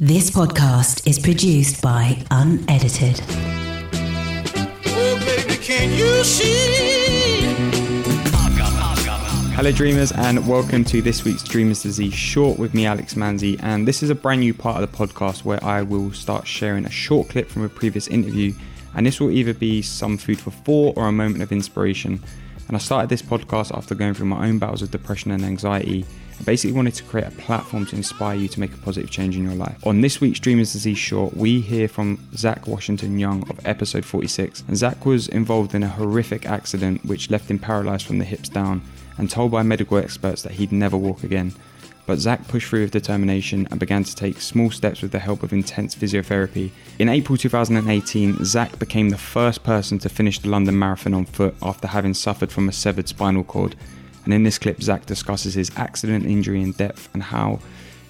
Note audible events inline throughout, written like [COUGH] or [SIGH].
This podcast is produced by Unedited. Hello, dreamers, and welcome to this week's Dreamers Disease Short with me, Alex Manzi. And this is a brand new part of the podcast where I will start sharing a short clip from a previous interview. And this will either be some food for thought or a moment of inspiration. And I started this podcast after going through my own battles of depression and anxiety I basically wanted to create a platform to inspire you to make a positive change in your life. On this week's Dreamers Disease Short, we hear from Zach Washington Young of episode 46. And Zach was involved in a horrific accident which left him paralyzed from the hips down and told by medical experts that he'd never walk again. But Zach pushed through with determination and began to take small steps with the help of intense physiotherapy. In April 2018, Zach became the first person to finish the London Marathon on foot after having suffered from a severed spinal cord. And in this clip, Zach discusses his accident, injury, in depth and how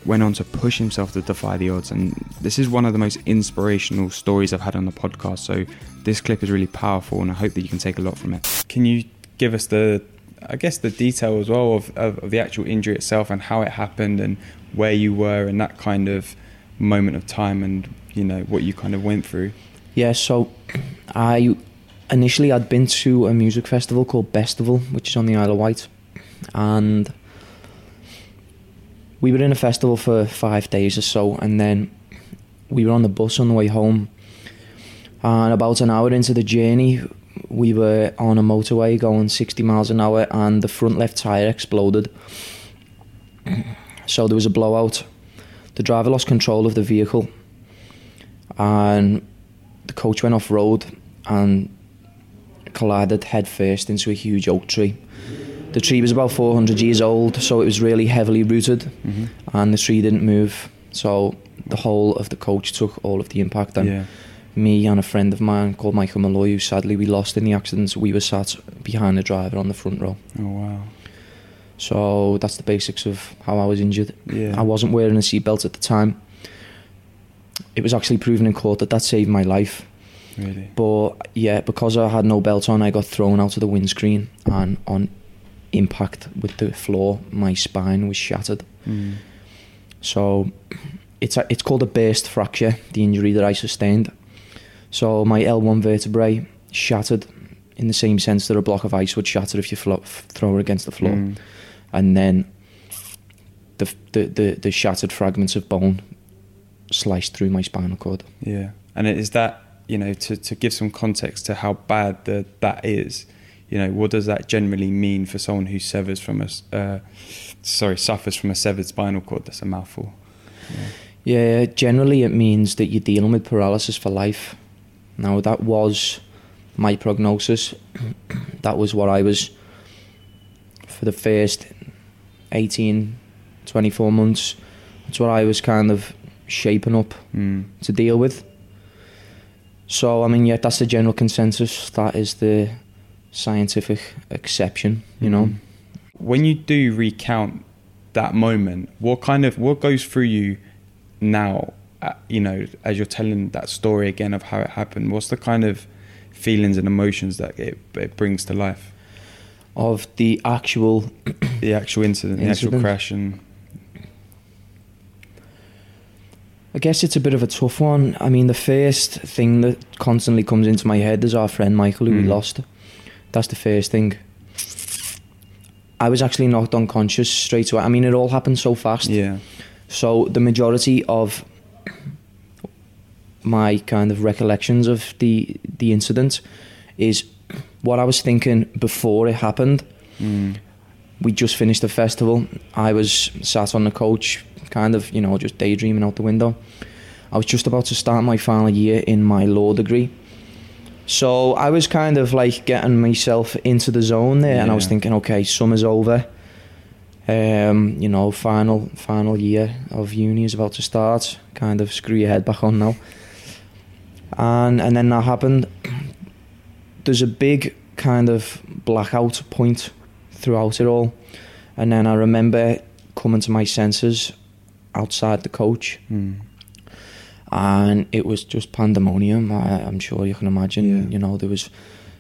went on to push himself to defy the odds. And this is one of the most inspirational stories I've had on the podcast. So this clip is really powerful, and I hope that you can take a lot from it. Can you give us the, I guess, the detail as well of, of, of the actual injury itself and how it happened and where you were and that kind of moment of time and you know what you kind of went through? Yeah, so I initially I'd been to a music festival called Bestival, which is on the Isle of Wight and we were in a festival for five days or so, and then we were on the bus on the way home. And about an hour into the journey, we were on a motorway going 60 miles an hour, and the front left tire exploded. So there was a blowout. The driver lost control of the vehicle, and the coach went off road and collided headfirst into a huge oak tree the tree was about 400 years old, so it was really heavily rooted, mm-hmm. and the tree didn't move. So the whole of the coach took all of the impact. And yeah. Me and a friend of mine called Michael Malloy, who sadly we lost in the accident, we were sat behind the driver on the front row. Oh wow! So that's the basics of how I was injured. Yeah. I wasn't wearing a seatbelt at the time. It was actually proven in court that that saved my life. Really? But yeah, because I had no belt on, I got thrown out of the windscreen and on impact with the floor, my spine was shattered. Mm. So it's a, it's called a burst fracture, the injury that I sustained. So my L1 vertebrae shattered in the same sense that a block of ice would shatter if you flo- throw it against the floor. Mm. And then the, the, the, the shattered fragments of bone sliced through my spinal cord. Yeah. And is that, you know, to, to give some context to how bad the, that is, you know, what does that generally mean for someone who severs from a, uh, sorry, suffers from a severed spinal cord? That's a mouthful. Yeah. yeah, generally it means that you're dealing with paralysis for life. Now that was my prognosis. [CLEARS THROAT] that was what I was for the first 18, 24 months. That's what I was kind of shaping up mm. to deal with. So I mean, yeah, that's the general consensus. That is the scientific exception, you know. Mm. When you do recount that moment, what kind of what goes through you now? Uh, you know, as you're telling that story again of how it happened, what's the kind of feelings and emotions that it, it brings to life? Of the actual, [COUGHS] the actual incident, incident, the actual crash, and I guess it's a bit of a tough one. I mean, the first thing that constantly comes into my head is our friend Michael, who mm. we lost. That's the first thing. I was actually knocked unconscious straight away. I mean, it all happened so fast. Yeah. So the majority of my kind of recollections of the the incident is what I was thinking before it happened. Mm. We just finished the festival. I was sat on the coach, kind of, you know, just daydreaming out the window. I was just about to start my final year in my law degree. So I was kind of like getting myself into the zone there, yeah. and I was thinking, okay, summer's over. Um, you know, final final year of uni is about to start. Kind of screw your head back on now. And and then that happened. There's a big kind of blackout point throughout it all, and then I remember coming to my senses outside the coach. Mm and it was just pandemonium. I, am sure you can imagine. Yeah. You know, there was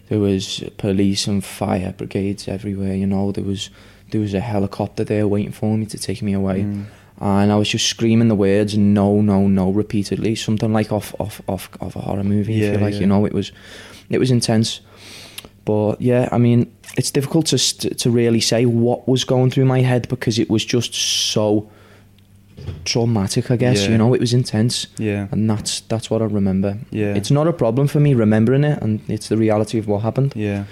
there was police and fire brigades everywhere. You know, there was there was a helicopter there waiting for me to take me away. Mm. And I was just screaming the words no, no, no repeatedly. Something like off off off, off a horror movie. Yeah, if you like, yeah. you know, it was it was intense. But yeah, I mean, it's difficult to to really say what was going through my head because it was just so traumatic. I guess Yeah. you know, it was intense, Yeah. and that's that's what I remember. Yeah. It's not a problem for me remembering it, and it's the reality of what happened. Yeah.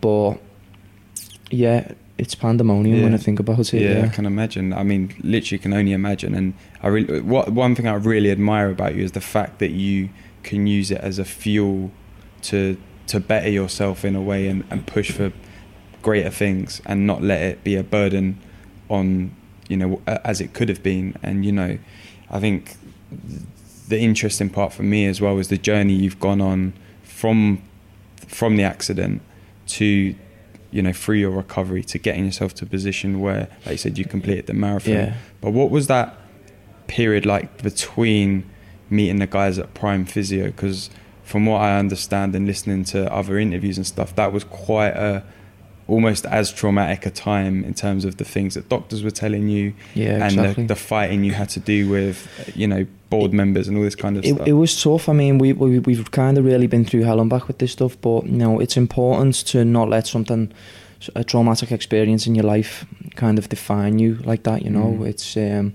But yeah, it's pandemonium when I think about it. Yeah, Yeah, I can imagine. I mean, literally, can only imagine. And I really, what one thing I really admire about you is the fact that you can use it as a fuel to to better yourself in a way and, and push for greater things and not let it be a burden on you know as it could have been. And you know, I think the interesting part for me as well is the journey you've gone on from from the accident to you know through your recovery to getting yourself to a position where like you said you completed the marathon Yeah. but what was that period like between meeting the guys at prime physio because from what i understand and listening to other interviews and stuff that was quite a almost as traumatic a time in terms of the things that doctors were telling you Yeah, and exactly. the, the fighting you had to do with you know board members and all this kind of it, stuff it was tough. I mean, we, we we've kind of really been through hell and back with this stuff, but you know, it's important to not let something, a traumatic experience in your life, kind of define you like that. You know, Mm. it's um,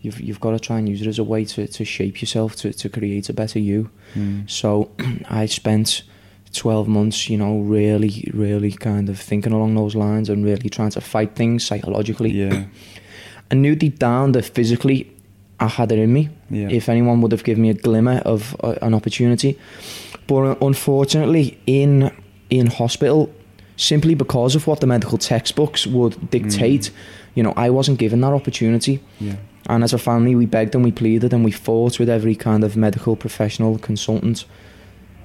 you've you've got to try and use it as a way to, to shape yourself to to create a better you. Mm. So [CLEARS THROAT] I spent. 12 months, you know, really, really kind of thinking along those lines and really trying to fight things psychologically. yeah [CLEARS THROAT] I knew deep down that physically I had it in me. Yeah. If anyone would have given me a glimmer of uh, an opportunity, but unfortunately, in in hospital, simply because of what the medical textbooks would dictate, you know, I wasn't given that opportunity. yeah And as a family, we begged and we pleaded and we fought with every kind of medical professional consultant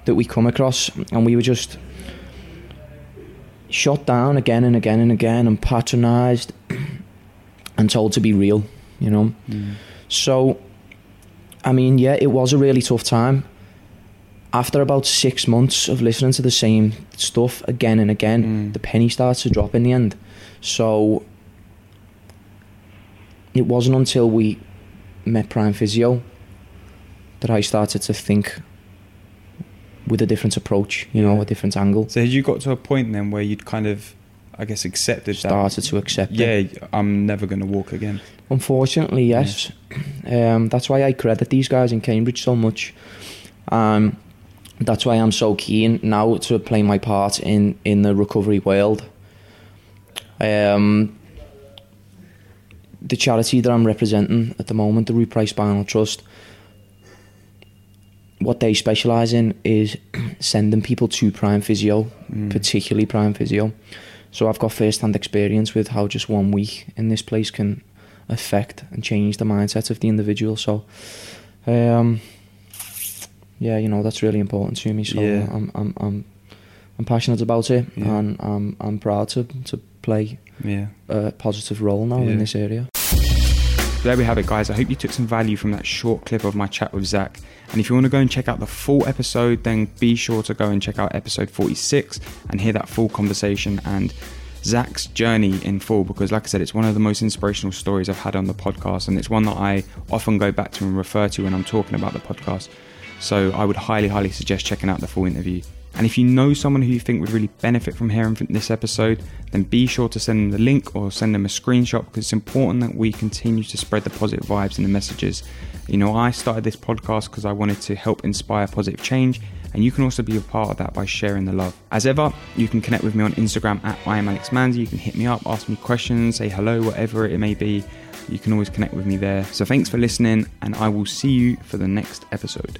that we come across, and we were just shot down again and again and again and patronised [CLEARS THROAT] and told to be real, you know. Mm. So, I mean, yeah, it was a really tough time. After about six months of listening to the same stuff again and again, Mm. the penny starts to drop in the end. So, it wasn't until we met Prime Physio that I started to think with a different approach, you know, Yeah. a different angle. So had you got to a point then where you'd kind of, I guess, accepted Started to accept that? it. Yeah, I'm never going to walk again. Unfortunately, yes. Um, that's why I credit these guys in Cambridge so much. Um, that's why I'm so keen now to play my part in, in the recovery world. Um, the charity that I'm representing at the moment, the Root Price Spinal Trust, what they specialise in is [CLEARS THROAT] sending people to Prime Physio, Mm. particularly Prime Physio. So I've got first-hand experience with how just one week in this place can affect and change the mindset of the individual. So, um, yeah, you know that's really important to me. So Yeah. I'm, I'm, I'm, I'm passionate about it, Yeah. and I'm, I'm proud to to play Yeah. a positive role now in this area. There we have it, guys. I hope you took some value from that short clip of my chat with Zach. And if you want to go and check out the full episode, then be sure to go and check out episode 46 and hear that full conversation and Zach's journey in full. Because, like I said, it's one of the most inspirational stories I've had on the podcast, and it's one that I often go back to and refer to when I'm talking about the podcast. So I would highly, highly suggest checking out the full interview. And if you know someone who you think would really benefit from hearing from this episode, then be sure to send them the link or send them a screenshot because it's important that we continue to spread the positive vibes and the messages. You know, I started this podcast because I wanted to help inspire positive change, and you can also be a part of that by sharing the love. As ever, you can connect with me on Instagram at I am Alex Manzi. You can hit me up, ask me questions, say hello, whatever it may be. You can always connect with me there. So thanks for listening, and I will see you for the next episode.